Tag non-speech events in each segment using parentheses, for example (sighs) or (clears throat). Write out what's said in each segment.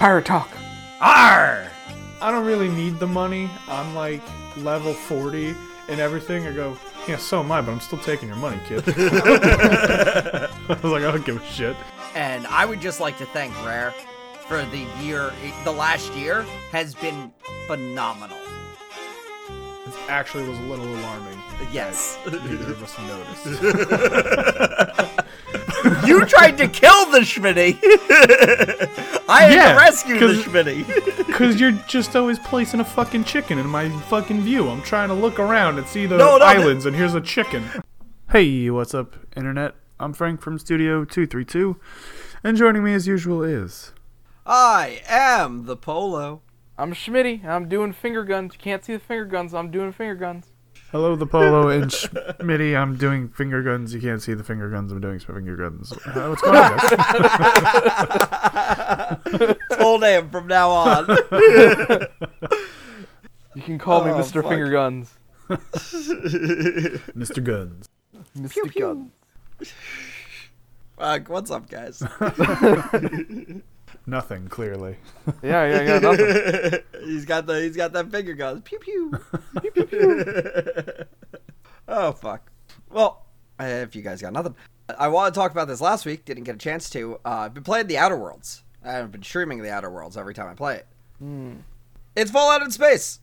Pirate talk. Arr! I don't really need the money. I'm like level 40 and everything. I go, yeah, so am I, but I'm still taking your money, kid. (laughs) I was like, I don't give a shit. And I would just like to thank Rare for the year. The last year has been phenomenal. It actually was a little alarming. Yes. Neither of us noticed. (laughs) you tried to kill the Schmitty. (laughs) I had Yeah, to rescue the 'cause- Schmitty. (laughs) Because you're just always placing a fucking chicken in my fucking view. I'm trying to look around and see the No, no, islands, and here's a chicken. Hey, what's up, Internet? I'm Frank from Studio 232, and joining me as usual is. I am the Polo. I'm Schmitty. I'm doing finger guns. You can't see the finger guns. I'm doing finger guns. Hello, the Polo and Schmitty. I'm doing finger guns. You can't see the finger guns. I'm doing finger guns. Uh, what's going on, guys? (laughs) Full name from now on. (laughs) You can call me Oh, Mr. fuck. Finger Guns. (laughs) Mr. Guns. Mr. Gun. Fuck, what's up, guys? Nothing, clearly. (laughs) Yeah, yeah, yeah. Nothing. (laughs) he's got the he's got that finger guns. Pew pew. (laughs) pew pew pew. oh fuck. Well, if you guys got nothing, I want to talk about this last week. Didn't get a chance to. Uh, I've been playing the Outer Worlds. I've been streaming the Outer Worlds every time I play it. Hmm. It's Fallout in space.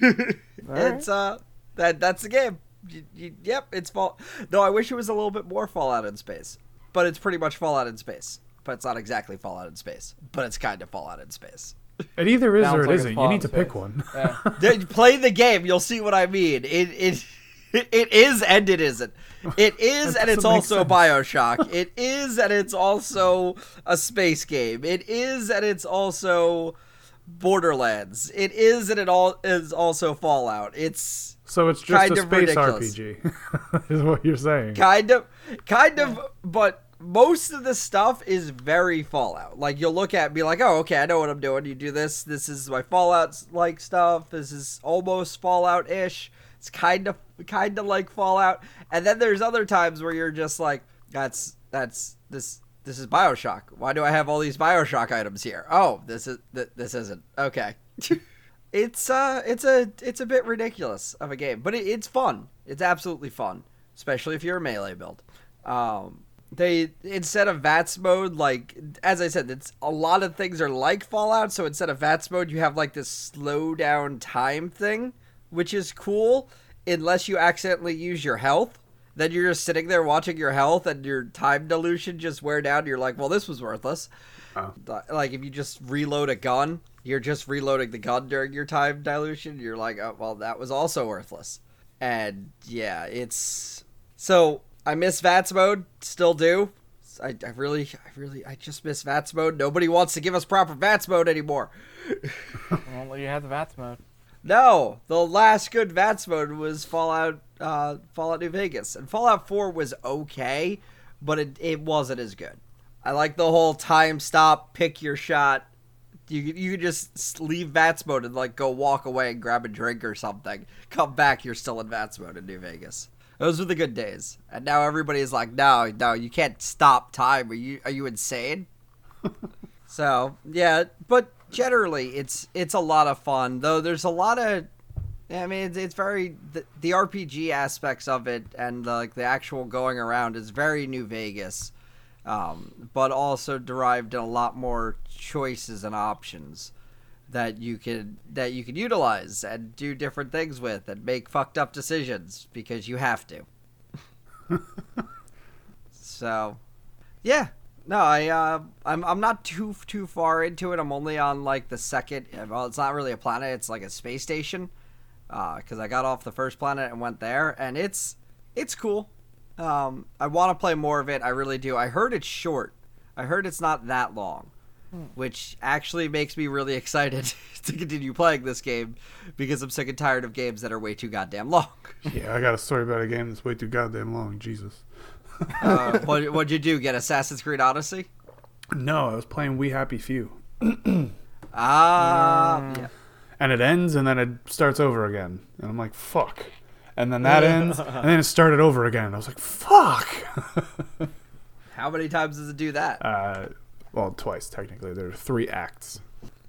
It's uh that that's the game. Y- y- yep, it's fall. No, I wish it was a little bit more Fallout in space, but it's pretty much Fallout in space. But it's not exactly Fallout in space, but it's kind of Fallout in space. It either is Sounds or it like it's isn't. You need to pick one. Yeah. (laughs) Play the game, you'll see what I mean. It it (laughs) it is and it isn't. It (laughs) is and it's also sense. BioShock. It is and it's also a space game. It is and it's also Borderlands. It is and it all is also Fallout. It's So it's just Kind a of space ridiculous. RPG, is what you're saying. kind of kind of but most of the stuff is very fallout. Like you'll look at and be like oh okay i know what i'm doing. You do this. This is my fallout like stuff. This is almost fallout ish it's kind of kind of like fallout. And then there's other times where you're just like that's that's this this is bioshock. Why do i have all these bioshock items here? Oh this is th- this isn't. Okay. (laughs) It's uh it's a it's a bit ridiculous of a game but it, it's fun. It's absolutely fun especially if you're a melee build. Um they instead of vats mode like as i said it's a lot of things are like fallout so instead of vats mode you have like this slow down time thing which is cool unless you accidentally use your health. Then you're just sitting there watching your health and your time dilution just wear down you're like well this was worthless. Oh. like if you just reload a gun you're just reloading the gun during your time dilution you're like oh, well that was also worthless. And yeah it's so i miss vats mode. Still do. I, I really i really i just miss vats mode. Nobody wants to give us proper vats mode anymore. (laughs) You have the VATS mode. no the last good vats mode was fallout uh fallout new vegas. And fallout 4 was okay but it, it wasn't as good. I like the whole time stop pick your shot. You you just leave VATS mode and like go walk away and grab a drink or something. Come back, you're still in VATS mode in New Vegas. Those were the good days. And now everybody's like, no, no, you can't stop time. Are you are you insane? (laughs) so yeah, but generally it's it's a lot of fun. Though there's a lot of I mean, it's, it's very the, the RPG aspects of it and like the actual going around is very New Vegas, um, but also derived in a lot more choices and options that you could that you can utilize and do different things with and make fucked up decisions because you have to. (laughs) so, yeah, no, I uh, I'm I'm not too too far into it. I'm only on like the second. Well, it's not really a planet; it's like a space station. Because I got off the first planet and went there, and it's it's cool. Um, I want to play more of it. I really do. I heard it's short. I heard it's not that long, which actually makes me really excited (laughs) to continue playing this game because I'm sick and tired of games that are way too goddamn long. (laughs) Yeah, I got a story about a game that's way too goddamn long. Jesus. Uh, what what'd you do? Get Assassin's Creed Odyssey? No, I was playing We Happy Few. (clears throat) Ah, yeah. and it ends and then it starts over again and i'm like fuck and then that ends (laughs) and then it started over again i was like fuck How many times does it do that? uh, well, twice technically. There are three acts,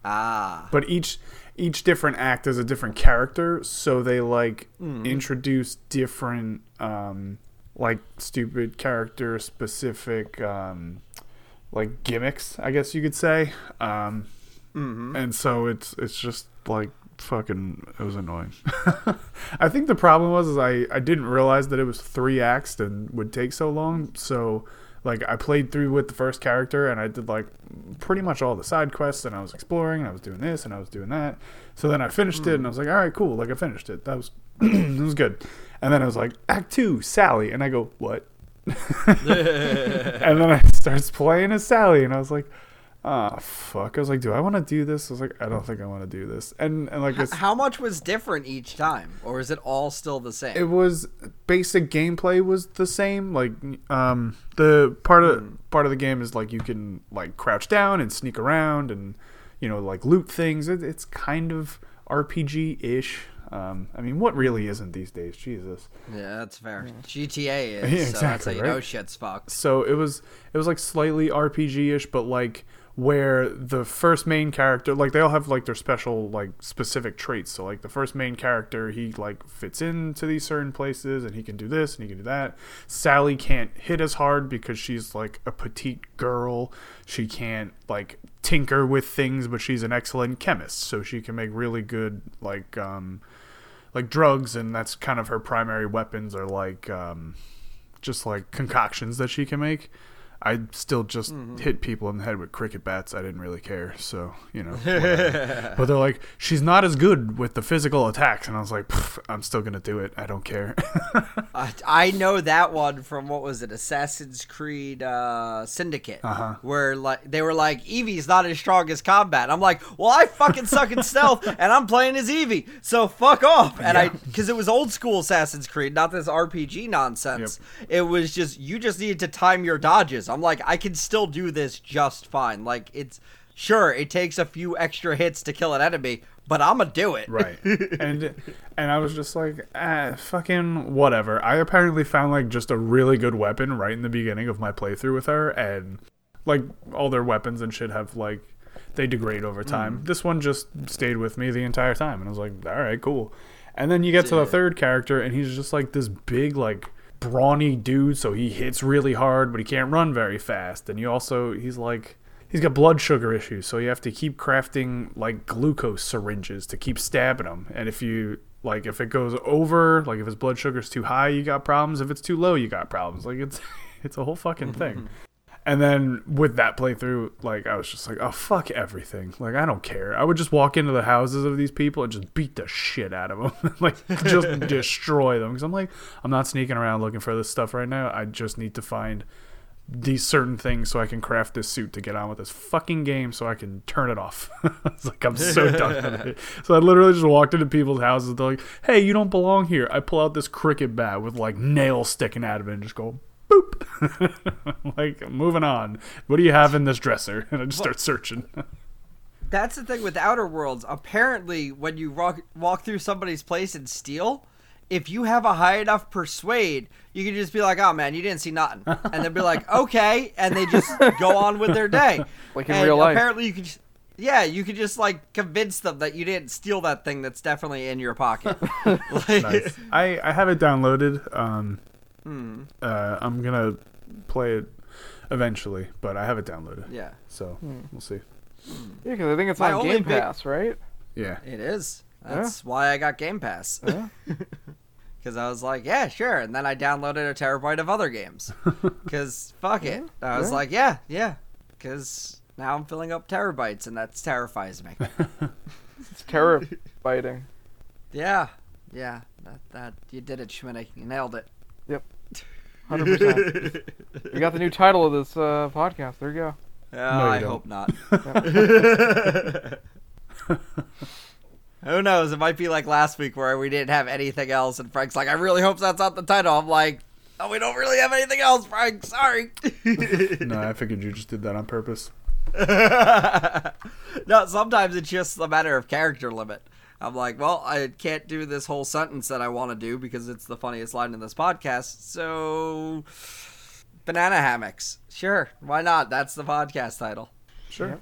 Ah. but each each different act is a different character, so they like introduce different um, like stupid character specific um, like gimmicks, I guess you could say. Um, And so it's it's just like fucking it was annoying. (laughs) I think the problem was is I I didn't realize that it was three acts and would take so long. So like I played through with the first character and I did like pretty much all the side quests and I was exploring and I was doing this and I was doing that. So then I finished it and I was like, all right, cool. Like I finished it. That was (clears throat) it was good. And then I was like, Act Two, Sally, and I go, what? (laughs) (laughs) and then I starts playing as Sally, and I was like, ah, fuck. I was like, do I want to do this? I was like, I don't think I want to do this. And and like it's, How much was different each time, or is it all still the same? it was basic gameplay was the same. Like um the part of part of the game is like you can like crouch down and sneak around and you know like loot things. It, it's kind of RPG ish. Um, I mean, what really isn't these days? Jesus. yeah, that's fair. GTA is, (laughs) Yeah, so that's how exactly, you know right? shit's fucked. so it was it was like slightly RPG-ish, but like where the first main character like they all have like their special like specific traits. So like the first main character he like fits into these certain places and he can do this and he can do that. Sally can't hit as hard because she's like a petite girl. She can't like tinker with things, but she's an excellent chemist, so she can make really good like um like drugs and that's kind of her primary weapons are like um just like concoctions that she can make. I still just hit people in the head with cricket bats. I didn't really care, so you know. (laughs) but they're like, she's not as good with the physical attacks, and I was like, I'm still gonna do it. I don't care. (laughs) I, I know that one from what was it, Assassin's Creed uh, Syndicate, Uh-huh. where like they were like Evie's not as strong as combat. I'm like, well, I fucking suck in stealth, (laughs) and I'm playing as Evie, so fuck off. And I because it was old school Assassin's Creed, not this RPG nonsense. It was just you just needed to time your dodges. I'm like, I can still do this just fine. Like it's sure it takes a few extra hits to kill an enemy, but I'm gonna do it. right. (laughs) And and I was just like, ah, fucking whatever. I apparently found like just a really good weapon right in the beginning of my playthrough with her, and like all their weapons and shit have like they degrade over time. This one just stayed with me the entire time, and I was like, all right, cool. And then you get to the third character, and he's just like this big like brawny dude, so he hits really hard, but he can't run very fast. And he also he's like he's got blood sugar issues, so you have to keep crafting like glucose syringes to keep stabbing him. And if you like if it goes over, like if his blood sugar's too high, you got problems. If it's too low, you got problems. Like it's (laughs) it's a whole fucking thing. Mm-hmm. And then with that playthrough, like I was just like, oh fuck everything. Like I don't care. I would just walk into the houses of these people and just beat the shit out of them, (laughs) like just (laughs) destroy them. Because I'm like, I'm not sneaking around looking for this stuff right now. I just need to find these certain things so I can craft this suit to get on with this fucking game so I can turn it off. (laughs) it's like I'm so done with it. So I literally just walked into people's houses. They're like, "Hey, you don't belong here." I pull out this cricket bat with like nails sticking out of it and just go boop. (laughs) like moving on. What do you have in this dresser? (laughs) And I just start searching. That's the thing with Outer Worlds. Apparently, when you walk, walk through somebody's place and steal, if you have a high enough persuade, you can just be like, "Oh man, you didn't see nothing," and they'll be like, (laughs) "Okay," and they just go on with their day. Like in And real life. Apparently, you can. Just, yeah, you could just like convince them that you didn't steal that thing that's definitely in your pocket. Like- I I have it downloaded. Um, Hmm. uh, I'm gonna play it eventually, but I have it downloaded. Yeah, So hmm. we'll see. Hmm. Yeah, because I think it's My on only Game big- Pass, right? Yeah. it is. That's why I got Game Pass. Yeah. (laughs) Because I was like, yeah, sure. And then I downloaded a terabyte of other games. (laughs) Because fuck it. I was Yeah. like, yeah, yeah. Because now I'm filling up terabytes and that terrifies me. (laughs) It's terror biting. yeah, yeah. That, that You did it, Schmidt. You nailed it. Hundred percent. (laughs) We got the new title of this uh, podcast. There you go. Yeah, No, you I don't. hope not. (laughs) (laughs) Who knows? It might be like last week where we didn't have anything else, and Frank's like, "I really hope that's not the title." I'm like, "Oh, we don't really have anything else, Frank. Sorry." No, I figured you just did that on purpose. no, sometimes it's just a matter of character limit. I'm like, well, I can't do this whole sentence that I want to do because it's the funniest line in this podcast. So, banana hammocks. Sure, why not? That's the podcast title. Sure. Yep.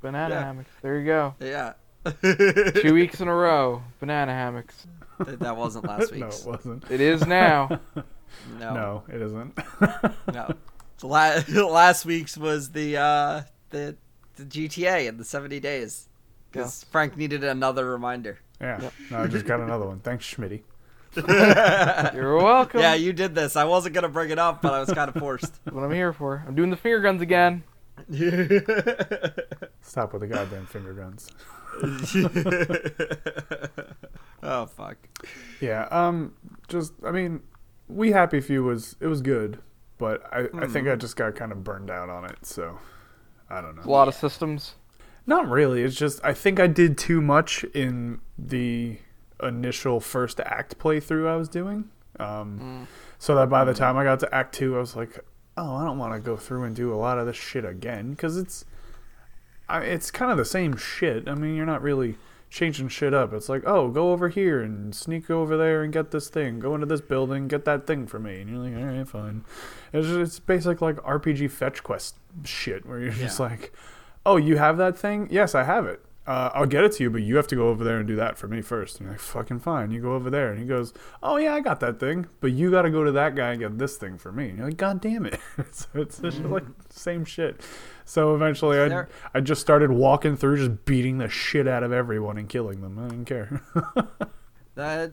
Banana Yeah. hammocks. There you go. Yeah. (laughs) Two weeks in a row. Banana hammocks. That that wasn't last week. (laughs) no, it wasn't. It is now. (laughs) No. No, it isn't. No. La- last week's was the uh, the the GTA in the 70 days because Frank needed another reminder. yeah. Yep. No, I just got another one. Thanks, Schmitty. (laughs) You're welcome. Yeah, you did this. I wasn't gonna bring it up, but I was kind of (laughs) forced. That's what I'm here for. I'm doing the finger guns again. (laughs) Stop with the goddamn finger guns. oh fuck. Yeah. Um. Just. I mean, we happy few was it was good, but I I think I just got kind of burned out on it. So I don't know. A know. lot of systems. Not really. It's just I think I did too much in the initial first act playthrough I was doing. Um. So that by the time I got to Act Two, I was like, oh, I don't want to go through and do a lot of this shit again because it's. I, it's kind of the same shit. I mean, you're not really changing shit up. It's like, oh, go over here and sneak over there and get this thing. Go into this building, get that thing for me. And you're like, all right, fine. It's just, it's basic like RPG fetch quest shit where you're just like, oh, you have that thing? Yes, I have it. Uh, I'll get it to you, but you have to go over there and do that for me first. And you're like, fucking fine. You go over there, and he goes, oh yeah, I got that thing, but you got to go to that guy and get this thing for me. And you're like, god damn it! (laughs) so it's just like same shit. So eventually, I There- I just started walking through, just beating the shit out of everyone and killing them. I didn't care. (laughs) That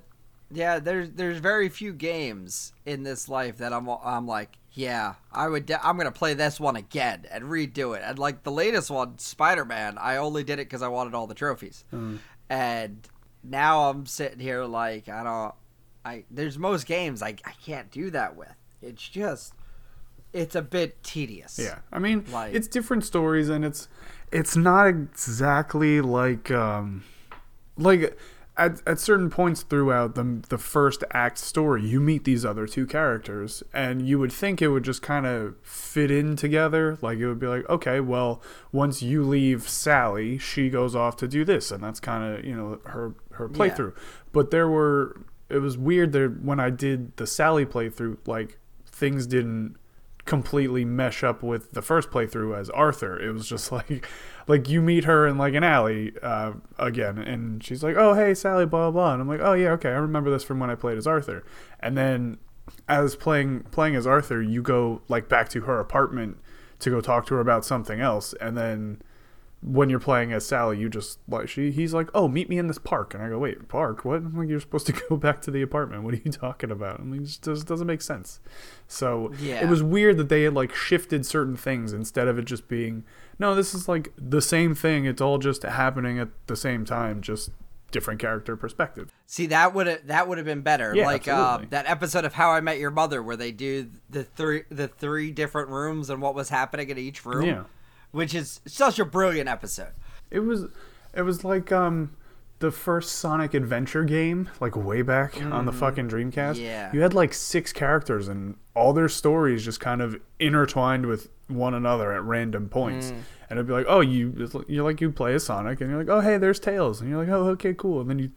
yeah, there's there's very few games in this life that I'm I'm like, yeah, I would de- I'm going to play this one again and redo it. And like the latest one, Spider-Man, I only did it cuz I wanted all the trophies. And now I'm sitting here like I don't I there's most games I I can't do that with. It's just it's a bit tedious. Yeah, I mean, Like- it's different stories, and it's it's not exactly like um like at at certain points throughout the the first act story, you meet these other two characters, and you would think it would just kind of fit in together. Like it would be like, okay, well, once you leave Sally, she goes off to do this, and that's kind of you know her her Yeah. playthrough. But there were it was weird that when I did the Sally playthrough, like things didn't completely mesh up with the first playthrough as Arthur. It was just (laughs) like like you meet her in like an alley uh, again and she's like, "Oh, hey Sally, blah blah blah." And I'm like, "Oh yeah, okay. I remember this from when I played as Arthur." And then as playing playing as Arthur, you go like back to her apartment to go talk to her about something else and then when you're playing as Sally, you just like she he's like, "Oh, meet me in this park," and I go, "Wait, park? What? I'm like, you're supposed to (laughs) go back to the apartment. What are you talking about?" I mean, it just does, doesn't make sense. So Yeah. it was weird that they had like shifted certain things instead of it just being, no, this is like the same thing. It's all just happening at the same time, just different character perspective. See that would that would have been better. Yeah, like uh, that episode of How I Met Your Mother where they do the three the three different rooms and what was happening in each room. Yeah. Which is such a brilliant episode. It was it was like um the first Sonic Adventure game, like way back on the fucking Dreamcast. Yeah. You had like six characters and all their stories just kind of intertwined with one another at random points. And it'd be like, oh, you you're like you play as Sonic, and you're like, oh, hey, there's Tails, and you're like, oh, okay, cool. And then you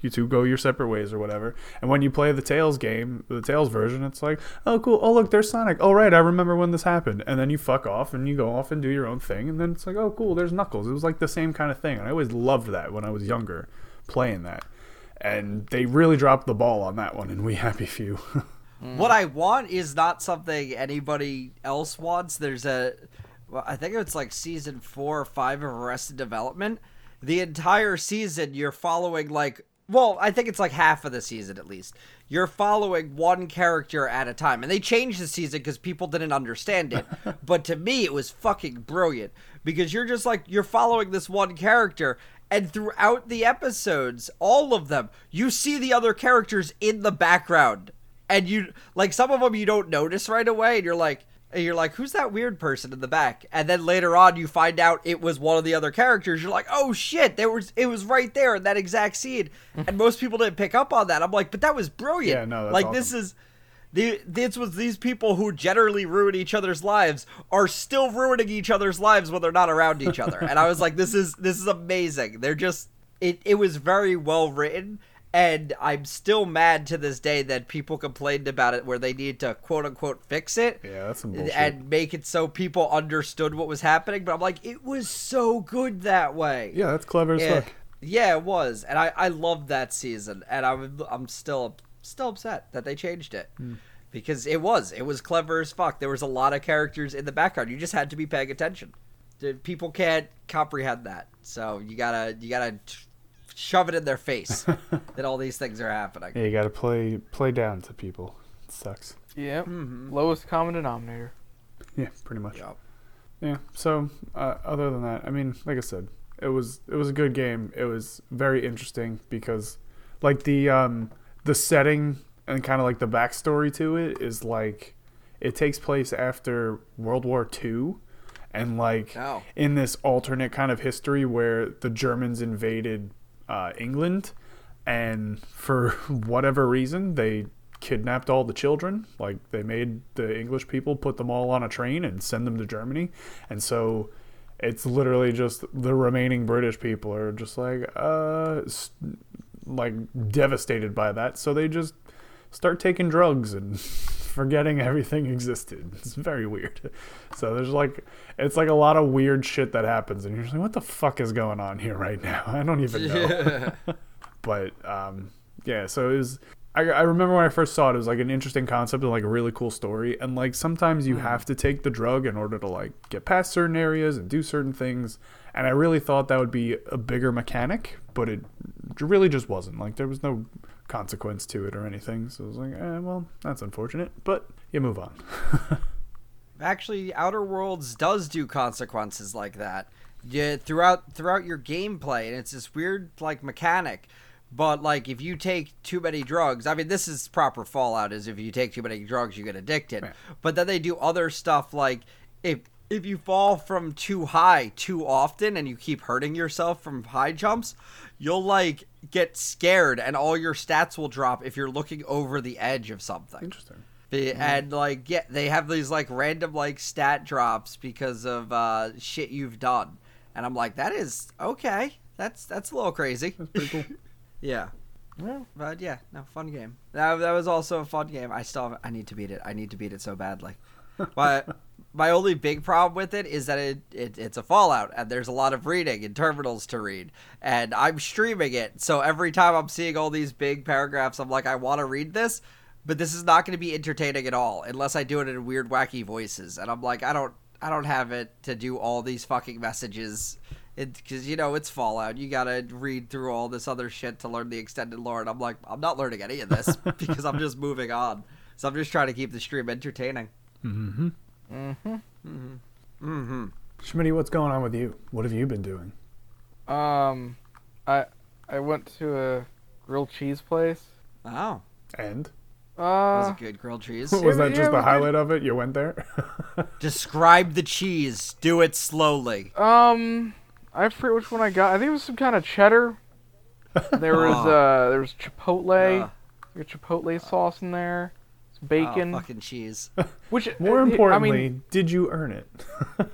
you two go your separate ways or whatever. And when you play the Tails game, the Tails version, it's like, oh, cool. Oh, look, there's Sonic. Oh, right, I remember when this happened. And then you fuck off and you go off and do your own thing. And then it's like, oh, cool, there's Knuckles. It was like the same kind of thing. And I always loved that when I was younger, playing that. And they really dropped the ball on that one in We Happy Few. (laughs) Hmm. What I want is not something anybody else wants. There's a, well, I think it's like season four or five of Arrested Development. The entire season, you're following like, well, I think it's like half of the season at least. You're following one character at a time, and they changed the season because people didn't understand it. (laughs) but to me, it was fucking brilliant because you're just like you're following this one character, and throughout the episodes, all of them, you see the other characters in the background and you like some of them you don't notice right away and you're like and you're like who's that weird person in the back? And then later on you find out it was one of the other characters. You're like oh shit there was it was right there in that exact scene. (laughs) And most people didn't pick up on that. I'm like but that was brilliant. Yeah, no, that's like this is the, this was these people who generally ruin each other's lives are still ruining each other's lives when they're not around each other. And i was like this is this is amazing. They're just it, it was very well written And I'm still mad to this day that people complained about it where they need to quote unquote fix it Yeah, that's some bullshit. and make it so people understood what was happening. But I'm like, it was so good that way. yeah, that's clever as Yeah, fuck. yeah, it was, and I I loved that season, and I'm I'm still still upset that they changed it Hmm. because it was it was clever as fuck. There was a lot of characters in the background. You just had to be paying attention. People can't comprehend that, so you gotta you gotta t- shove it in their face (laughs) that all these things are happening. Yeah, you gotta play play down to people. It sucks. Yep. Mhm. Lowest common denominator. Yeah, pretty much. Yup. Yeah. So, uh, other than that, I mean, like I said, it was it was a good game. It was very interesting because, like the um the setting and kind of like the backstory to it is like it takes place after World War II, and like Oh. in this alternate kind of history where the Germans invaded uh, England, and for (laughs) whatever reason they kidnapped all the children. Like they made the English people put them all on a train and send them to Germany, and so it's literally just the remaining British people are just like uh like devastated by that, so they just start taking drugs and (laughs) forgetting everything existed. (laughs) It's very weird. So there's like it's like a lot of weird shit that happens and you're just like what the fuck is going on here right now? (laughs) I don't even know. (laughs) but um yeah, so it was I, I remember when I first saw it, it was like an interesting concept and like a really cool story. And like sometimes you have to take the drug in order to like get past certain areas and do certain things. And I really thought that would be a bigger mechanic, but it really just wasn't. Like there was no consequence to it or anything. So I was like, eh, well, that's unfortunate. But you move on. (laughs) Actually, Outer Worlds does do consequences like that. Yeah, throughout throughout your gameplay, and it's this weird like mechanic. But like, if you take too many drugs, I mean, this is proper Fallout. Is if you take too many drugs, you get addicted. Yeah. But then they do other stuff like if if you fall from too high too often and you keep hurting yourself from high jumps, you'll like get scared and all your stats will drop if you're looking over the edge of something. Interesting. The, and like yeah, they have these like random like stat drops because of uh shit you've done. And I'm like, that is okay. That's that's a little crazy. That's pretty cool. (laughs) Yeah. Yeah. But yeah, no, fun game. That, that was also a fun game. I still I need to beat it. I need to beat it so badly. But my only big problem with it is that it, it it's a Fallout and there's a lot of reading and terminals to read. And I'm streaming it, so every time I'm seeing all these big paragraphs, I'm like, I want to read this, but this is not going to be entertaining at all unless I do it in weird, wacky voices. And I'm like, I don't I don't have it to do all these fucking messages because you know it's Fallout. You gotta read through all this other shit to learn the extended lore. And I'm like, I'm not learning any of this (laughs) because I'm just moving on. So I'm just trying to keep the stream entertaining. Mm-hmm. Mm-hmm. Mm-hmm. Schmitty, what's going on with you? What have you been doing? Um, I I went to a grilled cheese place. Oh, And that was Uh, a good grilled cheese. (laughs) was that yeah, just it the was good. highlight of it? You went there? (laughs) Describe the cheese. Do it slowly. um, I forget which one I got. I think it was some kind of cheddar. There was (laughs) Oh. uh, there was chipotle, Uh, like a chipotle sauce in there, some oh, bacon. fucking cheese. (laughs) which (laughs) More importantly, I mean, did you earn it? (laughs)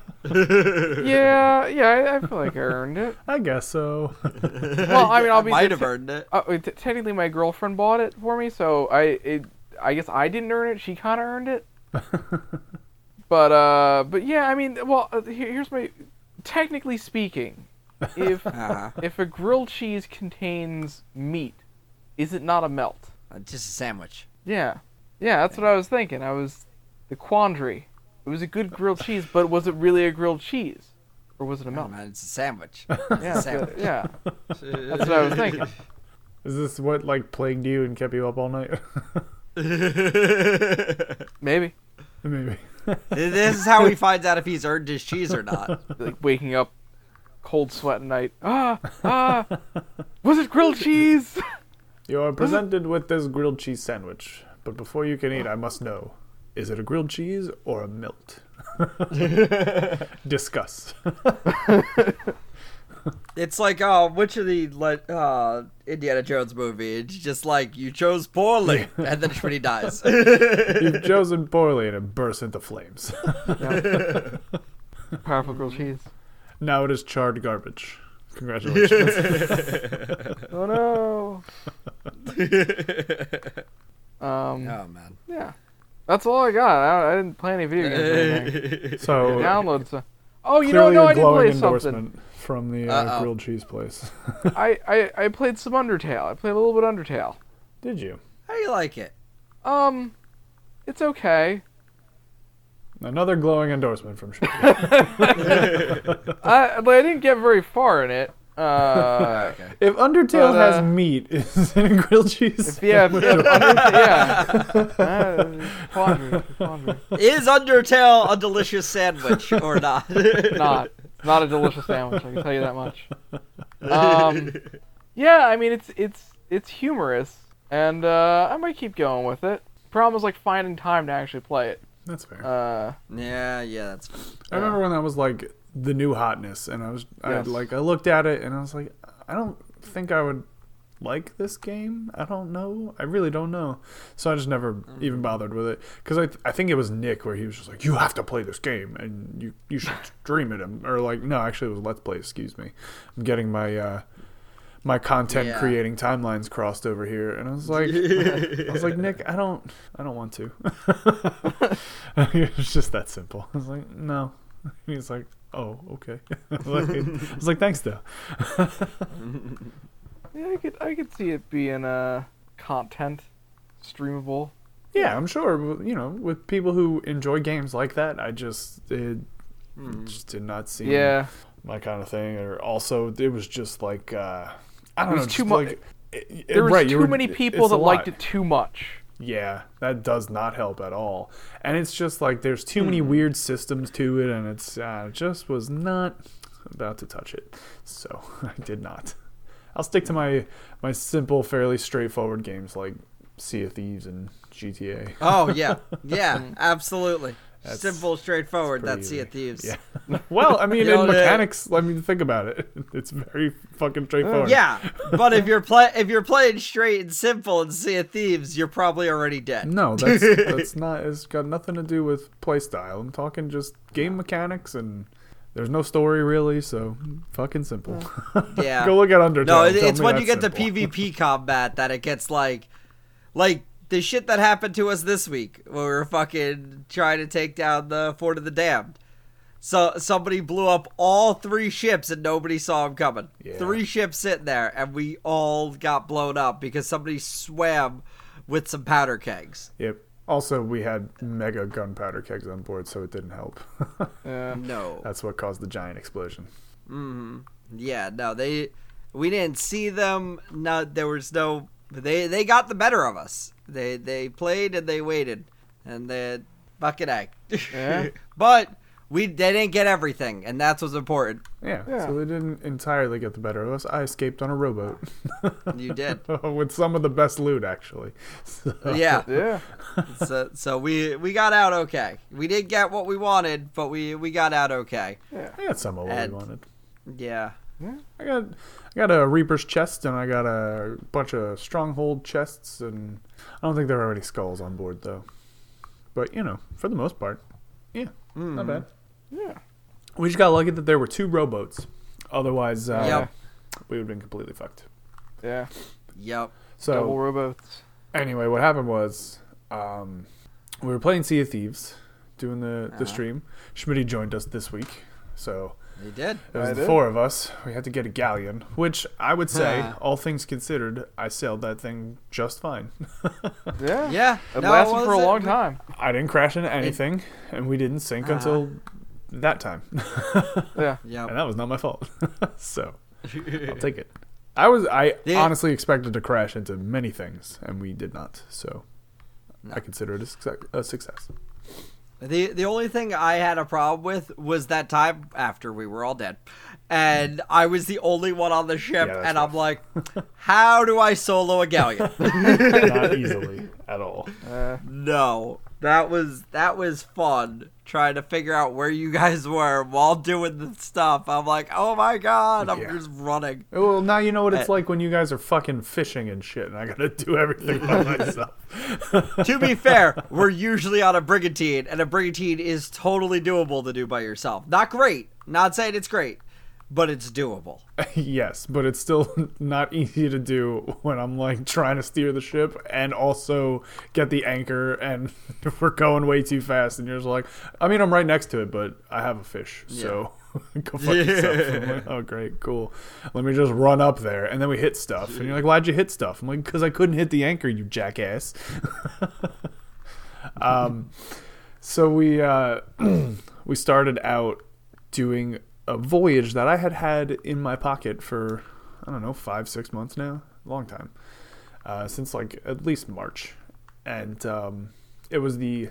yeah, yeah, I, I feel like I earned it. I guess so. Well, I mean, I'll be might have t- earned it. Uh, t- technically, my girlfriend bought it for me, so I it, I guess I didn't earn it. She kind of earned it. but uh, but yeah, I mean, well, uh, here, here's my. Technically speaking, if Uh-huh. if a grilled cheese contains meat, is it not a melt? Uh, Just a sandwich. Yeah, yeah, that's what I was thinking. I was the quandary. It was a good grilled cheese, but was it really a grilled cheese, or was it a No, melt? man, it's a sandwich. Yeah, sandwich. (laughs) yeah, that's what I was thinking. Is this what like plagued you and kept you up all night? (laughs) Maybe Maybe. this is how he finds out if he's earned his cheese or not. (laughs) like waking up, cold sweat at night. Ah, ah, was it grilled cheese? You are presented with this grilled cheese sandwich, but before you can eat, I must know: is it a grilled cheese or a melt? (laughs) Discuss. (laughs) It's like, oh, which of the le- uh, Indiana Jones movie? It's just like you chose poorly, and then Schmitty dies. (laughs) You've chosen poorly, and it bursts into flames. Powerful grilled cheese. now it is charred garbage. Congratulations. Oh no. Um. Oh man. Yeah. That's all I got. I, I didn't play any video games. Or anything. (laughs) so Download some. Oh, you know, clearly no, a I did glowing play something. from the uh, grilled cheese place. (laughs) I, I I played some Undertale. I played a little bit Undertale. Did you? How do you like it? Um, it's okay. Another glowing endorsement from Schmidt. (laughs) I like, I didn't get very far in it. Uh, Okay. (laughs) if Undertale But, uh, has meat, (laughs) is it a grilled cheese? if, yeah, if, if yeah. (laughs) Uh, quandary, quandary. Is Undertale a delicious sandwich or not? Not, not a delicious sandwich. I can tell you that much. Um, yeah, I mean it's it's it's humorous, and uh, I might keep going with it. Problem is like finding time to actually play it. That's fair. Uh, yeah, yeah, that's. Fair. I remember when that was like the new hotness, and I was I like I looked at it and I was like, I don't think I would like this game. I don't know. I really don't know. So I just never even bothered with it because I I think it was Nick where he was just like, you have to play this game and you you should (laughs) stream it or like no actually it was Let's Play. Excuse me. I'm getting my. uh my content Yeah. creating timelines crossed over here and I was like (laughs) I was like Nick I don't I don't want to (laughs) it's just that simple I was like no he's like oh okay. (laughs) Like, I was like thanks though. (laughs) Yeah, I could I could see it being uh content streamable. yeah I'm sure you know with people who enjoy games like that I just it just did not seem Yeah, my kind of thing or also it was just like uh I don't It know too just mu- like it- it- there was right, too were- many people that liked it too much. Yeah, that does not help at all. And it's just like there's too many Hmm. weird systems to it, and it's uh, just was not about to touch it. So (laughs) I did not. I'll stick to my my simple, fairly straightforward games like Sea of Thieves and GTA. Oh yeah, (laughs) yeah, absolutely. That's- Simple, straightforward. That's Sea of. Thieves. Yeah. (laughs) well, I mean, You in mechanics, I mean, think about it. (laughs) It's very fucking straightforward. Yeah, (laughs) but if you're play if you're playing straight and simple and Sea of Thieves, you're probably already dead. No, that's that's not. It's got nothing to do with playstyle. I'm talking just game mechanics, and there's no story really. So fucking simple. Yeah. Go look at Undertale. No, it- it's when you that's get the. PvP combat that it gets like, like the shit that happened to us this week when we were fucking trying to take down the Fort of the Damned. So somebody blew up all three ships and nobody saw them coming. Yeah. Three ships sitting there and we all got blown up because somebody swam with some powder kegs. Yep. Also, we had mega gunpowder kegs on board, so it didn't help. (laughs) Yeah. No. That's what caused the giant explosion. Mm-hmm. Yeah, no, they we didn't see them. No, there was no. They they got the better of us. They they played and they waited, and they bucket egg. Yeah. (laughs) but we they didn't get everything, and that's what's important. Yeah, Yeah. So they didn't entirely get the better of us. I escaped on a rowboat (laughs) You did. (laughs) with some of the best loot, actually. So- Yeah. Yeah. so so we we got out okay. We didn't get what we wanted, but we we got out okay. I got some of what And- we wanted. Yeah. I got I got a Reaper's chest and I got a bunch of Stronghold chests and I don't think there are any skulls on board though. But you know, for the most part, yeah, not bad. Yeah. We just got lucky that there were two rowboats. Otherwise, uh, Yep. we would have been completely fucked. Yeah. Yep. So Double rowboats. anyway, what happened was um, we were playing Sea of Thieves, doing the the Uh-huh. stream. Schmitty joined us this week, so You did. It was I the did. four of us. We had to get a galleon, which I would say, all things considered, I sailed that thing just fine. (laughs) Yeah. Yeah. It No, lasted for a it? long time. I didn't crash into anything, and we didn't sink Uh-huh. until that time, (laughs) Yeah. Yeah. and that was not my fault. (laughs) so I'll take it. I was I The- honestly expected to crash into many things, and we did not. So No. I consider it a success. A success. The the only thing I had a problem with was that time after we were all dead. And I was the only one on the ship Yeah, and rough. I'm like, (laughs) how do I solo a galleon? (laughs) not easily at all. Uh, no. That was that was fun trying to figure out where you guys were while doing the stuff. I'm like, "Oh my god, I'm Yeah. just running." Well, now you know what it's Uh, like when you guys are fucking fishing and shit, and I gotta do everything by (laughs) myself. to be fair, we're usually on a brigantine and a brigantine is totally doable to do by yourself. Not great. Not saying it's great. But it's doable. (laughs) yes, but it's still (laughs) not easy to do when I'm like trying to steer the ship and also get the anchor and (laughs) we're going way too fast and you're just like I mean I'm right next to it but I have a fish so go fuck yourself. I'm like, oh great, cool. Let me just run up there and then we hit stuff and you're like why'd you hit stuff? I'm like because I couldn't hit the anchor you jackass. um, so we uh, (clears throat) we started out doing a voyage that I had had in my pocket for I don't know five six months now, long time, uh, since like at least March, and um, it was the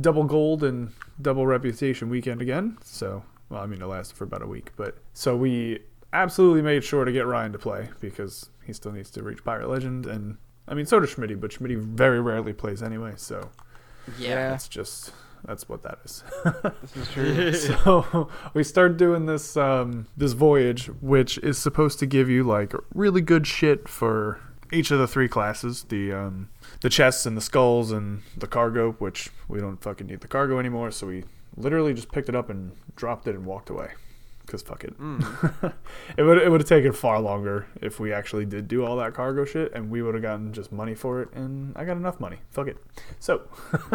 double gold and double reputation weekend again. So well, I mean it lasted for about a week, but so we absolutely made sure to get Ryan to play because he still needs to reach Pirate Legend, and I mean so does Schmitty, but Schmitty very rarely plays anyway, so Yeah. that's just that's what that is. This is true. (laughs) so we start doing this um, this voyage, which is supposed to give you like really good shit for each of the three classes: the um, the chests and the skulls and the cargo. Which we don't fucking need the cargo anymore, so we literally just picked it up and dropped it and walked away. Cause fuck it. (laughs) it would it would have taken far longer if we actually did do all that cargo shit, and we would have gotten just money for it. And I got enough money. Fuck it. So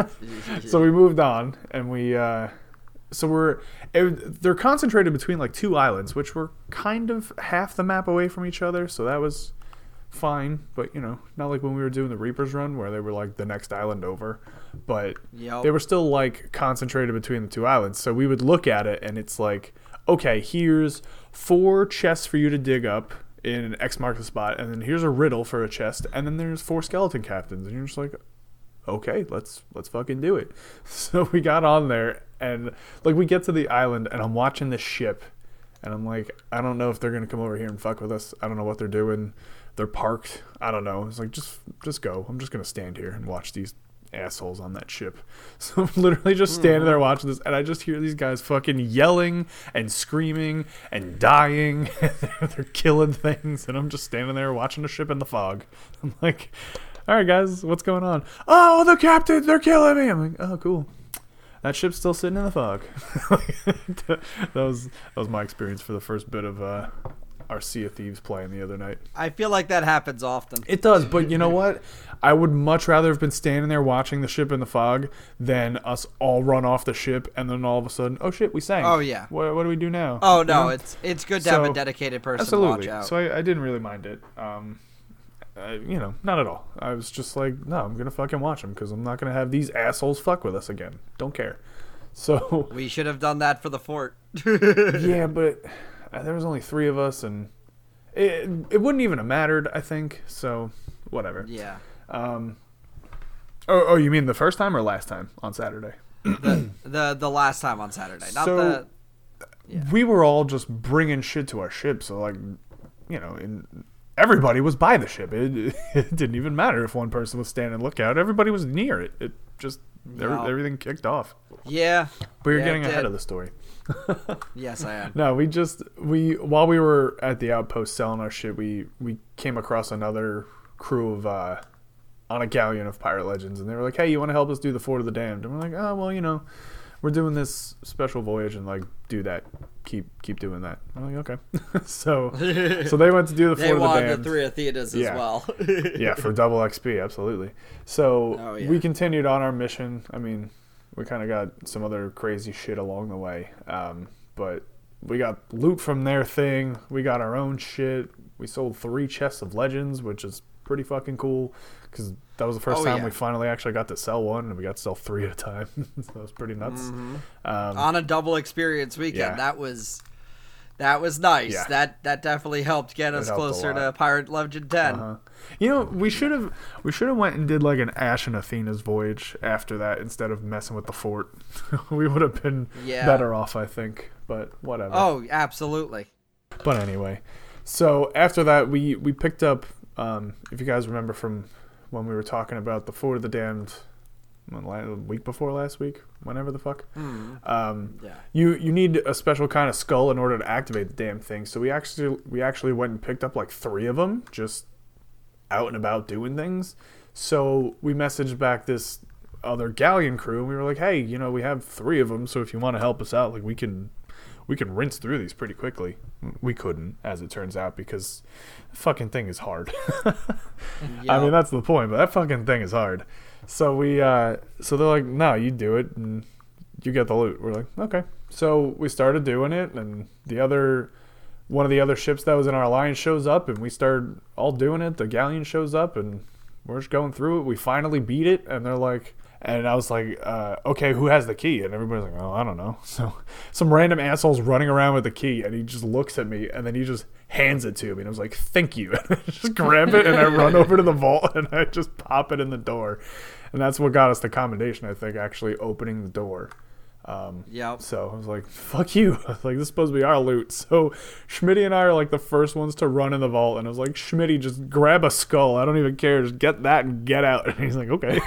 (laughs) so we moved on and we uh so we're it, they're concentrated between like two islands which were kind of half the map away from each other so that was fine but you know not like when we were doing the reapers run where they were like the next island over but Yep. they were still like concentrated between the two islands so we would look at it and it's like okay here's four chests for you to dig up in x marks the spot and then here's a riddle for a chest and then there's four skeleton captains and you're just like okay, let's let's fucking do it. (laughs) So we got on there and like we get to the island and I'm watching the ship and I'm like, I don't know if they're gonna come over here and fuck with us. I don't know what they're doing. They're parked. I don't know. It's like just just go. I'm just gonna stand here and watch these assholes on that ship. (laughs) So I'm literally just standing there watching this and I just hear these guys fucking yelling and screaming and dying. (laughs) they're killing things and I'm just standing there watching the ship in the fog. (laughs) I'm like all right, guys, what's going on? Oh, the captain, they're killing me. I'm like, oh, cool. That ship's still sitting in the fog. that was that was my experience for the first bit of uh, our Sea of Thieves playing the other night. I feel like that happens often. It does, but you know what? I would much rather have been standing there watching the ship in the fog than us all run off the ship and then all of a sudden, oh shit, we sank. Oh, yeah. What, what do we do now? Oh You no, know? it's it's good to have a dedicated person absolutely. to watch out. So I, I didn't really mind it. Um, uh, you know, not at all. I was just like, no, I'm gonna fucking watch them because I'm not gonna have these assholes fuck with us again. Don't care. (laughs) So we should have done that for the fort. (laughs) yeah, but there was only three of us, and it it wouldn't even have mattered. I think so. Whatever. yeah. Um. Oh, oh, you mean the first time or last time on Saturday? The the the last time on Saturday, not So- the Yeah. we were all just bringing shit to our ship. So like, you know, and everybody was by the ship. It, (laughs) it didn't even matter if one person was standing lookout. Everybody was near it. It just Yeah. everything kicked off. yeah. But you're Yeah, getting ahead of the story. (laughs) Yes, I am. No, we just we while we were at the outpost selling our shit, we we came across another crew of uh on a galleon of pirate legends, and they were like, "Hey, you want to help us do the Fort of the Damned?" And we're like, "Oh, well, you know, we're doing this special voyage, and like, do that, keep keep doing that." I'm like, "Okay." (laughs) so so they went to do the (laughs) Fort of the wanted the Damned. three Athenas Yeah. as well. yeah, for double XP, absolutely. So Oh, yeah. we continued on our mission. I mean, we kind of got some other crazy shit along the way, um, but we got loot from their thing. We got our own shit. We sold three chests of legends, which is pretty fucking cool because that was the first Oh, time yeah. we finally actually got to sell one, and we got to sell three at a time. (laughs) so that was pretty nuts. Um, on a double experience weekend. Yeah. That was that was nice. Yeah. That that definitely helped get us helped closer to. Pirate Legend 10. Uh-huh. You know, we should have we should have went and did like an Ash and Athena's voyage after that instead of messing with the fort. (laughs) we would have been Yeah. better off, I think. But whatever. Oh, absolutely. But anyway, so after that, we we picked up. Um, if you guys remember from when we were talking about the Fort of the Damned, when, la- a week before last week, whenever the fuck. Um, Yeah. you you need a special kind of skull in order to activate the damn thing. So we actually we actually went and picked up like three of them, just out and about doing things. So we messaged back this other galleon crew, and we were like, "Hey, you know, we have three of them. So if you want to help us out, like we can we can rinse through these pretty quickly. We couldn't, as it turns out, because the fucking thing is hard. (laughs) I mean, that's the point, but that fucking thing is hard. So we, uh, so they're like, no, you do it and you get the loot. We're like, okay. So we started doing it, and the other, one of the other ships that was in our alliance shows up, and we started all doing it. The galleon shows up, and we're just going through it. We finally beat it, and they're like, and I was like, uh, okay, who has the key? And everybody's like, oh, I don't know. (laughs) So some random asshole's running around with the key, and he just looks at me, and then he just hands it to me. And I was like, thank you. And (laughs) I just grab it, and I run over to the vault, (laughs) and I just pop it in the door. And that's what got us the commendation, I think, actually opening the door. Um, Yep. so I was like, fuck you. (laughs) Like, this is supposed to be our loot. (laughs) So Schmitty and I are like the first ones to run in the vault. And I was like, Schmitty, just grab a skull. I don't even care. Just get that and get out. (laughs) And he's like, okay.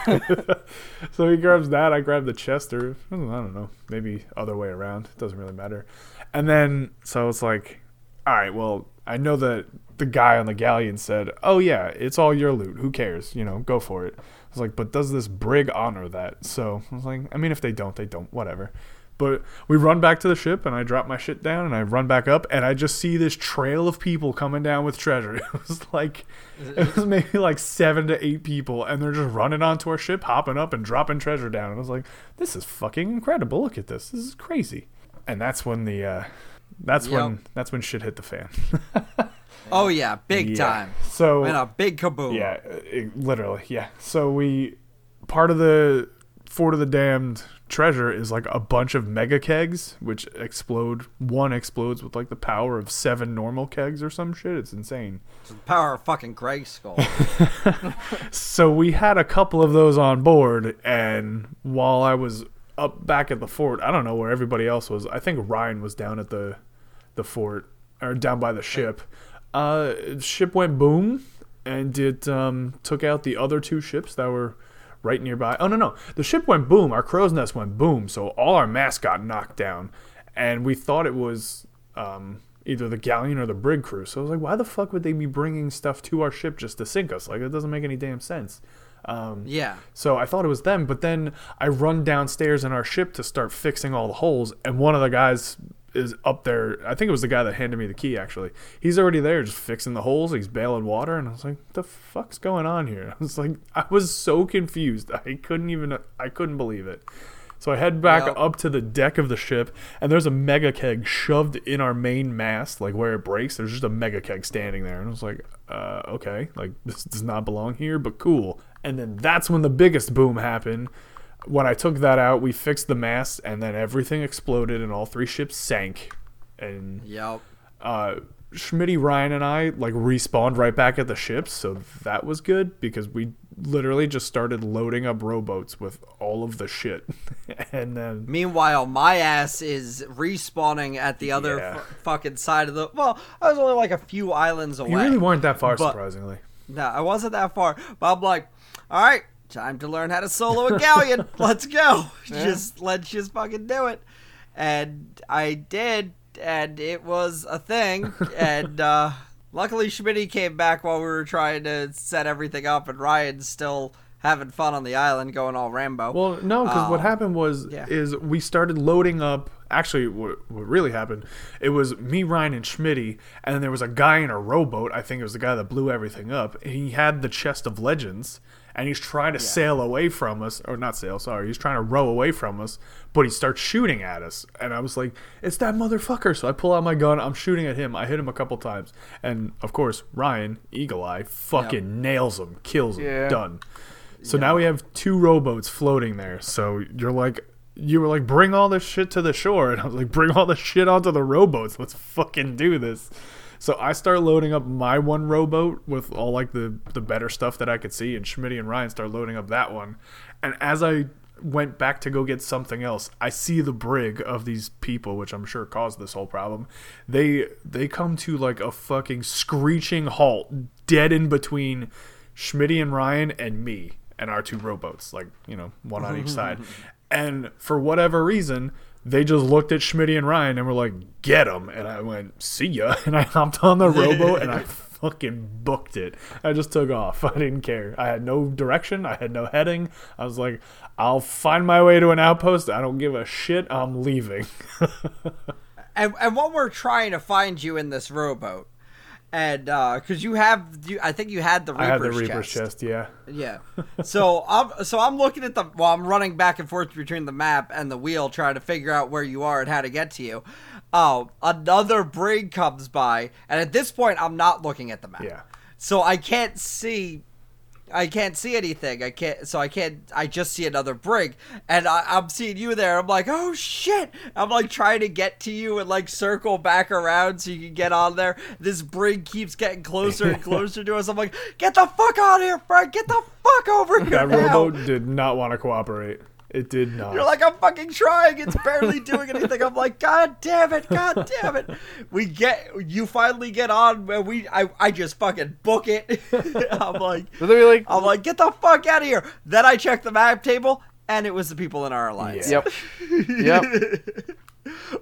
so he grabs that. I grab the chest or I don't know, maybe other way around. It doesn't really matter. And then, so it's like, all right, well, I know that the guy on the galleon said, oh yeah, it's all your loot. Who cares? You know, go for it. I was like, but does this brig honor that? So I was like, I mean, if they don't, they don't. Whatever. But we run back to the ship, and I drop my shit down, and I run back up, and I just see this trail of people coming down with treasure. (laughs) It was like, it was maybe like seven to eight people, and they're just running onto our ship, hopping up and dropping treasure down. And I was like, this is fucking incredible. Look at this. This is crazy. And that's when the, uh, that's Yep. when that's when shit hit the fan. (laughs) Oh yeah, big Yeah. time. So And a big kaboom. Yeah, it, literally. Yeah. So we part of the Fort of the Damned treasure is like a bunch of mega kegs which explode. One explodes with like the power of seven normal kegs or some shit. It's insane. It's the power of fucking Greg Skull. (laughs) So we had a couple of those on board and while I was up back at the fort, I don't know where everybody else was. I think Ryan was down at the the fort or down by the ship. Uh ship went boom and it um took out the other two ships that were right nearby. Oh no no. The ship went boom, our crow's nest went boom, so all our masts got knocked down. And we thought it was um either the galleon or the brig crew. So I was like, why the fuck would they be bringing stuff to our ship just to sink us? Like, it doesn't make any damn sense. Um, yeah. so I thought it was them, but then I run downstairs in our ship to start fixing all the holes, and one of the guys is up there. I think it was the guy that handed me the key. Actually, he's already there, just fixing the holes. He's bailing water, and I was like, "The fuck's going on here?" (laughs) I was like, I was so confused. (laughs) I couldn't even. I couldn't believe it. So I head back Yep. up to the deck of the ship, and there's a mega keg shoved in our main mast, like where it breaks. There's just a mega keg standing there, and I was like, uh, okay, like this does not belong here, but cool. And then that's when the biggest boom happened. When I took that out, we fixed the mast, and then everything exploded, and all three ships sank. And Yep. uh, Schmitty, Ryan, and I like respawned right back at the ships, so that was good because we literally just started loading up rowboats with all of the shit, (laughs) and then Meanwhile, my ass is respawning at the other Yeah. f- fucking side of the. Well, I was only like a few islands away. you really weren't that far, surprisingly. No, I wasn't that far. But I'm like, all right, time to learn how to solo a galleon. (laughs) Let's go. Just let's just fucking do it. And I did, and it was a thing. (laughs) and uh, luckily, Schmitty came back while we were trying to set everything up, and Ryan's still having fun on the island, going all Rambo. Well, no, because what Um, happened was yeah. is we started loading up. Actually, what, what really happened? It was me, Ryan, and Schmitty, and then there was a guy in a rowboat. I think it was the guy that blew everything up. And he had the chest of legends, and he's trying to sail away from us, or not sail. Sorry, he's trying to row away from us, but he starts shooting at us, and I was like, "It's that motherfucker!" So I pull out my gun. I'm shooting at him. I hit him a couple times, and of course, Ryan, Eagle Eye, fucking nails him, kills him, Yeah. done. So now we have two rowboats floating there. So you're like, you were like, bring all this shit to the shore, (laughs) and I was like, bring all this shit onto the rowboats. Let's fucking do this. So I start loading up my one rowboat with all like the the better stuff that I could see, and Schmitty and Ryan start loading up that one. And as I went back to go get something else, I see the brig of these people, which I'm sure caused this whole problem. They they come to like a fucking screeching halt, dead in between Schmitty and Ryan and me and our two rowboats, like you know, one on each (laughs) side. And for whatever reason, they just looked at Schmitty and Ryan and were like, "Get them!" And I went, "See ya!" (laughs) And I hopped on the rowboat and I (laughs) fucking booked it. I just took off. (laughs) I didn't care. I had no direction. I had no heading. I was like, "I'll find my way to an outpost. I don't give a shit. I'm leaving." and and when we're trying to find you in this rowboat, and uh, because you have, you, I think you had the Reaper's I had the Reaper's chest. chest. Yeah. Yeah. So (laughs) I'm so I'm looking at the well, I'm running back and forth between the map and the wheel trying to figure out where you are and how to get to you. Oh, another brig comes by, and at this point I'm not looking at the map. Yeah. So I can't see I can't see anything. I can't so I can't I just see another brig and I, I'm seeing you there. I'm like, oh shit. I'm like trying to get to you and like circle back around so you can get on there. This brig keeps getting closer and (laughs) closer to us. I'm like, get the fuck out of here, Frank! Get the fuck over here. That now." rowboat did not want to cooperate. It did not. You're like, I'm fucking trying. It's barely doing anything. I'm like, God damn it, God damn it. We get, you finally get on, and we, I, I just fucking book it. (laughs) I'm like, like, I'm like, get the fuck out of here. Then I check the map table, and it was the people in our alliance. Yeah. yep, (laughs) yep.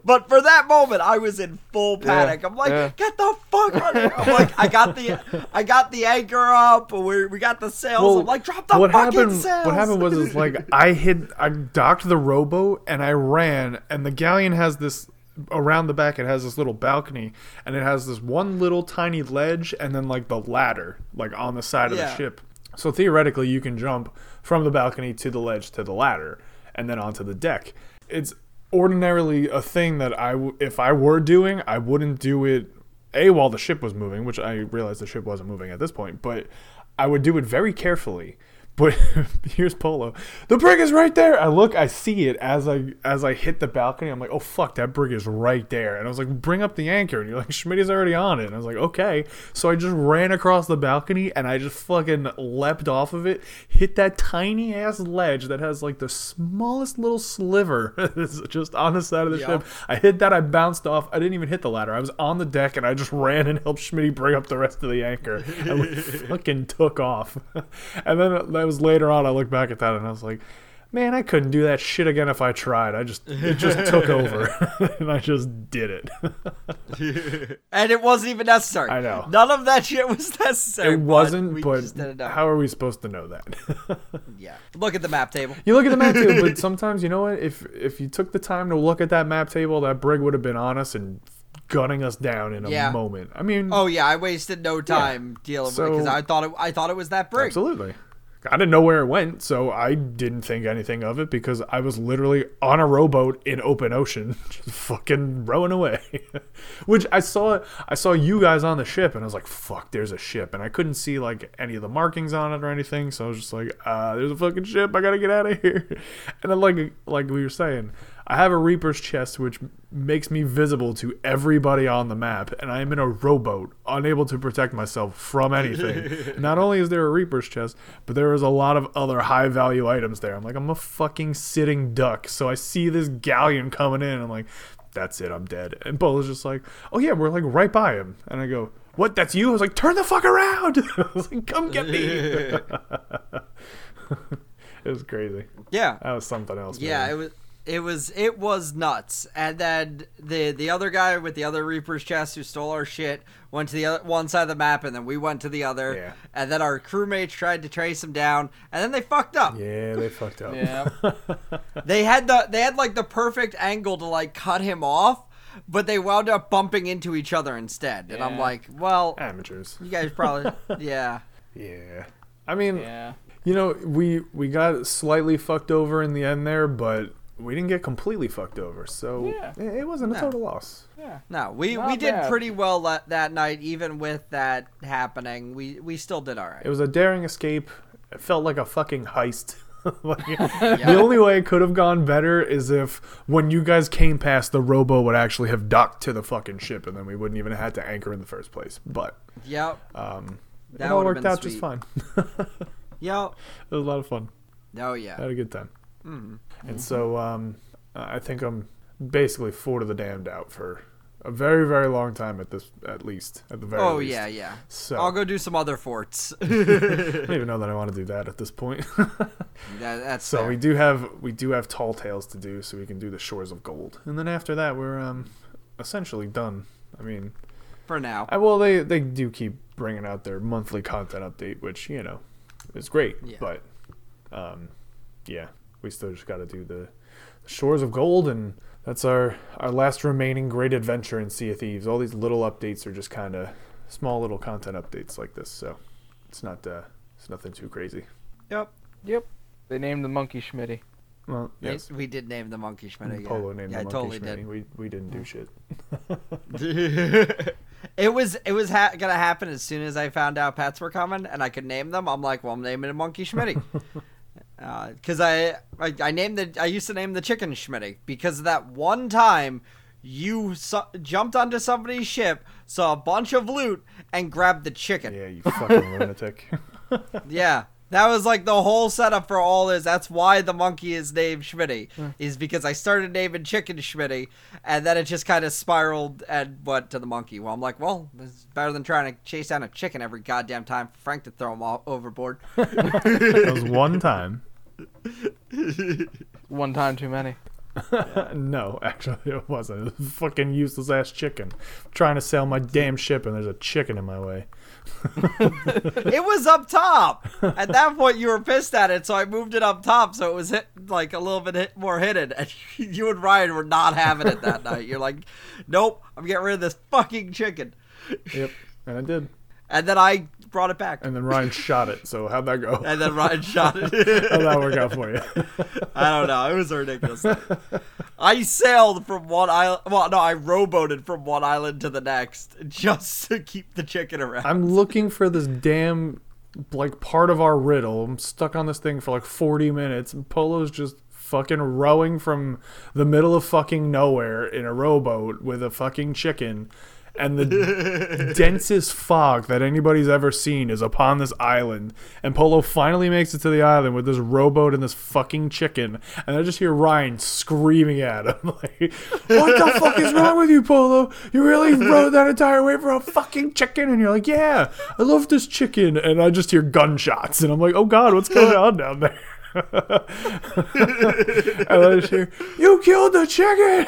But for that moment, I was in full panic. I'm like, yeah. get the fuck out of here. I'm like, I got the, I got the anchor up. We we got the sails. I'm like, drop the what fucking happened? sails. What happened was is like (laughs) I hit, I docked the rowboat and I ran, and the galleon has this around the back. It has this little balcony, and it has this one little tiny ledge, and then like the ladder, like on the side of Yeah. the ship. So theoretically, you can jump from the balcony to the ledge to the ladder, and then onto the deck. It's ordinarily a thing that I, if I were doing, I wouldn't do it a while the ship was moving, which I realized the ship wasn't moving at this point, but I would do it very carefully. But (laughs) here's Polo. The brig is right there. I look, I see it as I as I hit the balcony. I'm like, oh fuck, that brig is right there. And I was like, bring up the anchor. And you're like, Schmidt's already on it. And I was like, okay. So I just ran across the balcony and I just fucking leapt off of it, hit that tiny ass ledge that has like the smallest little sliver (laughs) It's just on the side of the Yeah. ship. I hit that. I bounced off. I didn't even hit the ladder. I was on the deck and I just ran and helped Schmidt bring up the rest of the anchor. And we (laughs) fucking took off. And then that was later on. I look back at that and I was like, man, I couldn't do that shit again if I tried. I just it just (laughs) took over (laughs) and I just did it. (laughs) and it wasn't even necessary. I know. None of that shit was necessary. It wasn't, but just did it up. how are we supposed to know that? Yeah. Look at the map table. You look at the map table, but sometimes you know what? If if you took the time to look at that map table, that brig would have been on us and gunning us down in a Yeah. moment. I mean, Oh yeah, I wasted no time dealing with it because I thought it. I thought it was that brig. absolutely. I didn't know where it went, so I didn't think anything of it because I was literally on a rowboat in open ocean, (laughs) just fucking rowing away. (laughs) Which I saw, I saw you guys on the ship, and I was like, "Fuck, there's a ship," and I couldn't see like any of the markings on it or anything, so I was just like, uh, "There's a fucking ship, I gotta get out of here." (laughs) And then, like, like we were saying, I have a Reaper's chest, which makes me visible to everybody on the map, and I am in a rowboat, unable to protect myself from anything. (laughs) Not only is there a Reaper's chest, but there is a lot of other high value items there. I'm like, I'm a fucking sitting duck, so I see this galleon coming in, I'm like, that's it, I'm dead. And Polo's just like, oh yeah, we're like right by him, and I go. What? That's you? I was like, turn the fuck around! (laughs) I was like, come get me! (laughs) it was crazy. Yeah. That was something else. Yeah, man. it was it was it was nuts. And then the the other guy with the other Reaper's chest who stole our shit went to the other one side of the map, and then we went to the other. Yeah. And then our crewmates tried to trace him down, and then they fucked up. Yeah, they fucked up. Yeah. (laughs) They had the they had like the perfect angle to like cut him off, but they wound up bumping into each other instead. And I'm like, well, Amateurs. you guys probably (laughs) yeah. Yeah. I mean, yeah. you know, we we got slightly fucked over in the end there, but we didn't get completely fucked over. So Yeah. it, it wasn't a No. total loss. Yeah. No, we Not we did bad. pretty well that, that night, even with that happening. We we still did all right. It was a daring escape. It felt like a fucking heist. (laughs) like, (laughs) The only way it could have gone better is if when you guys came past, the robo would actually have docked to the fucking ship, and then we wouldn't even have had to anchor in the first place. But Yep. um, That it all worked been out just fine. (laughs) Yep. it was a lot of fun. Oh I yeah. had a good time. Mm-hmm. And so um, I think I'm basically Fort of the Damned out for a very, very long time at this, at least, at the very Oh least. yeah, yeah. So I'll go do some other forts. (laughs) (laughs) I don't even know that I want to do that at this point. (laughs) That- that's so fair. we do have we do have tall tales to do, so we can do the shores of gold, and then after that we're um essentially done. I mean, for now. I, well they they do keep bringing out their monthly content update, which you know is great, Yeah. but um yeah, we still just got to do the, the shores of gold and That's our our last remaining great adventure in Sea of Thieves. All these little updates are just kind of small little content updates like this, so it's not uh, it's nothing too crazy. Yep. Yep. They named the monkey Schmitty. Well, They- yes. We did name the monkey Schmidt. Yeah. Polo named yeah, the I monkey totally Schmitty. We we didn't do shit. (laughs) (laughs) it was it was ha- gonna happen as soon as I found out pets were coming and I could name them. I'm like, well, I'm naming it Monkey Schmitty. (laughs) Uh, because I, I I named the I used to name the chicken Schmitty because that one time you su- jumped onto somebody's ship, saw a bunch of loot, and grabbed the chicken. Yeah, you fucking lunatic. (laughs) Yeah. That was like the whole setup for all this. That's why the monkey is named Schmitty, hmm. is because I started naming chicken Schmitty, and then it just kind of spiraled and went to the monkey. Well, I'm like, well, it's better than trying to chase down a chicken every goddamn time for Frank to throw him all overboard. (laughs) That was one time. One time too many. (laughs) no, actually, it wasn't. It was a fucking useless ass chicken. trying to sail my damn ship, and there's a chicken in my way. (laughs) it was up top. At that point, you were pissed at it, so I moved it up top, so it was hit like a little bit hit, more hidden. And (laughs) you and Ryan were not having it that night. You're like, nope, I'm getting rid of this fucking chicken. Yep, and I did. And then I brought it back. And then Ryan shot it. So how'd that go? And then Ryan shot it. (laughs) How'd that work out for you? (laughs) I don't know. It was ridiculous. I sailed from one island. Well, no, I rowboated from one island to the next just to keep the chicken around. I'm looking for this damn like part of our riddle. I'm stuck on this thing for like 40 minutes, and Polo's just fucking rowing from the middle of fucking nowhere in a rowboat with a fucking chicken. And the (laughs) densest fog that anybody's ever seen is upon this island. And Polo finally makes it to the island with this rowboat and this fucking chicken. And I just hear Ryan screaming at him, (laughs) like, What the fuck is wrong with you, Polo? You really (laughs) rode that entire way for a fucking chicken? And you're like, Yeah, I love this chicken. And I just hear gunshots. And I'm like, Oh God, what's going on down there? I just hear, You killed the chicken!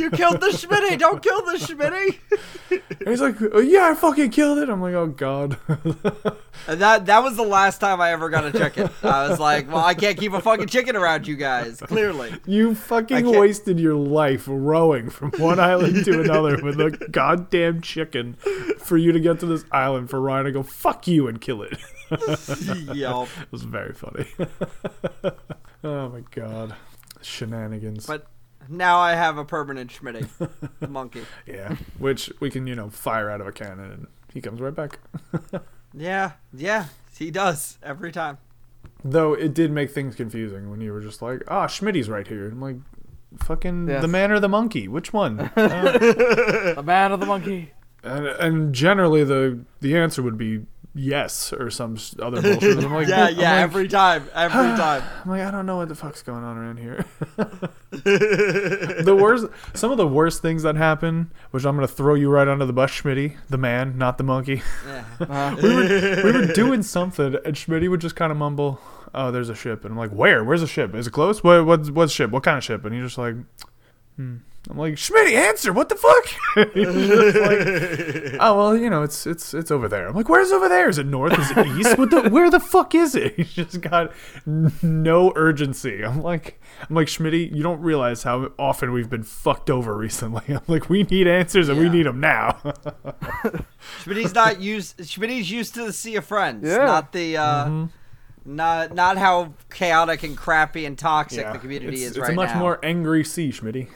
you killed the Schmitty. Don't kill the Schmitty. And he's like, oh, Yeah, I fucking killed it. I'm like, Oh God. And that that was the last time I ever got a chicken. I was like, well, I can't keep a fucking chicken around you guys. Clearly. You fucking wasted your life rowing from one island to another with a goddamn chicken for you to get to this island for Ryan to go fuck you and kill it. Yup. (laughs) It was very funny. (laughs) oh my god. Shenanigans. But now I have a permanent Schmitty, the monkey. (laughs) yeah. Which we can, you know, fire out of a cannon and he comes right back. Yeah, yeah, he does every time. Though it did make things confusing when you were just like, ah, Schmitty's right here. I'm like, fucking Yes. the man or the monkey? Which one? Uh, The man of the monkey. And, and generally, the the answer would be yes or some other (laughs) bullshit. I'm like, yeah, yeah, like- every time, every (sighs) time. I'm like, I don't know what the fuck's going on around here. (laughs) the worst, some of the worst things that happen, which I'm gonna throw you right under the bus, Schmitty, the man, not the monkey. Yeah. Uh, (laughs) we, were, we were doing something, and Schmitty would just kind of mumble, "Oh, there's a ship," and I'm like, "Where? Where's the ship? Is it close? What? What's what's ship? What kind of ship?" And he's just like, hmm. I'm like, Schmitty, answer! What the fuck? (laughs) Like, (laughs) oh well, you know, it's it's it's over there. I'm like, where's over there? Is it north? Is it (laughs) east? What the? Where the fuck is it? He's just got no urgency. I'm like, I'm like, Schmitty, you don't realize how often we've been fucked over recently. I'm like, we need answers and we need them now. Schmitty's not used. Schmitty's used to the sea of friends, Yeah. not the, uh, Mm-hmm. not not how chaotic and crappy and toxic the community it's, is it's right a much now. more angry sea, Schmitty.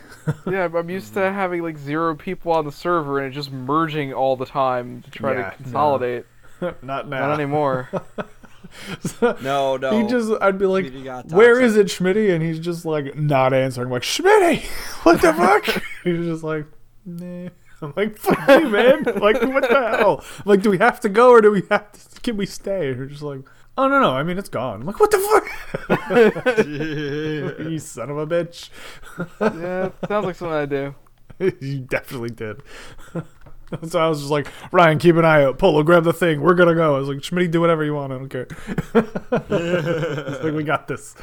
Yeah, I'm used to mm. having like zero people on the server and it just merging all the time to try Yeah, to no. consolidate. (laughs) Not now. Not anymore. (laughs) no, no. He just, I'd be like, Schmitty got "Where toxic. is it, Schmitty?" And he's just like not answering. I'm like, "Schmitty, (laughs) what the fuck?" he's just like, "Nah." I'm like, "Fuck you, man! Like, what the hell? I'm like, do we have to go or do we have to? Can we stay?" And you're just like, "Oh no, no! I mean, it's gone." I'm like, "What the fuck?" (laughs) (laughs) you son of a bitch! yeah, sounds like something I do. (laughs) you definitely did. so I was just like, Ryan, keep an eye out. Polo, grab the thing. We're gonna go. I was like, Schmitty, do whatever you want. I don't care. Like we got this.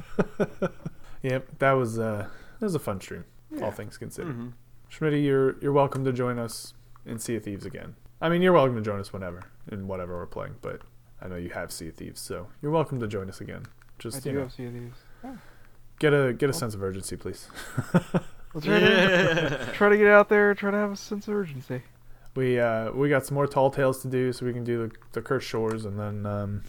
yep, that was uh, that was a fun stream. All things considered. Mhm. Schmitty, you're you're welcome to join us in Sea of Thieves again. I mean, you're welcome to join us whenever in whatever we're playing. But I know you have Sea of Thieves, so you're welcome to join us again. I Just do you know, have see these. get a get a sense of urgency, please. We'll try to (laughs) try to get out there. Try to have a sense of urgency. We uh we got some more tall tales to do, so we can do the the cursed shores, and then um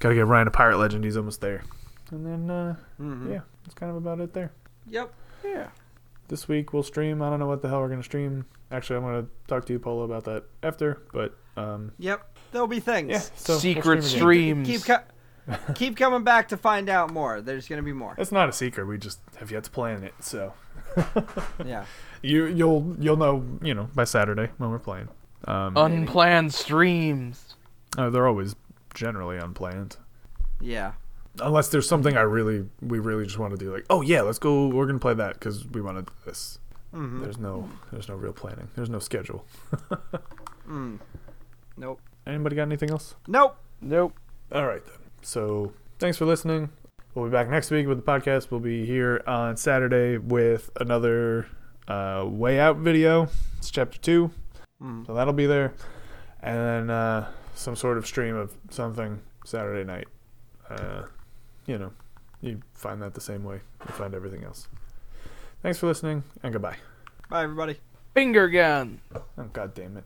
gotta get Ryan a pirate legend. He's almost there, and then uh Mhm. yeah, that's kind of about it there. Yep. Yeah. This week we'll stream. I don't know what the hell we're gonna stream. Actually, I'm gonna talk to you, Polo, about that after. But um Yep. There'll be things. yeah, so Secret stream again. streams. Keep co- keep coming back to find out more. There's gonna be more. It's not a secret. We just have yet to plan it. So (laughs) Yeah. you you'll you'll know you know by Saturday when we're playing. Um, Unplanned streams. uh, they're always generally unplanned. Yeah. unless there's something I really we really just want to do like oh yeah let's go we're gonna play that because we want to do this Mm-hmm. there's no there's no real planning there's no schedule (laughs) Mm. Nope. Anybody got anything else Nope. Nope. all right then so thanks for listening we'll be back next week with the podcast we'll be here on Saturday with another uh, way out video it's chapter two Mm. so that'll be there and then uh, some sort of stream of something Saturday night uh, you know you find that the same way you find everything else thanks for listening and goodbye Bye, everybody. Finger gun. Oh, God damn it.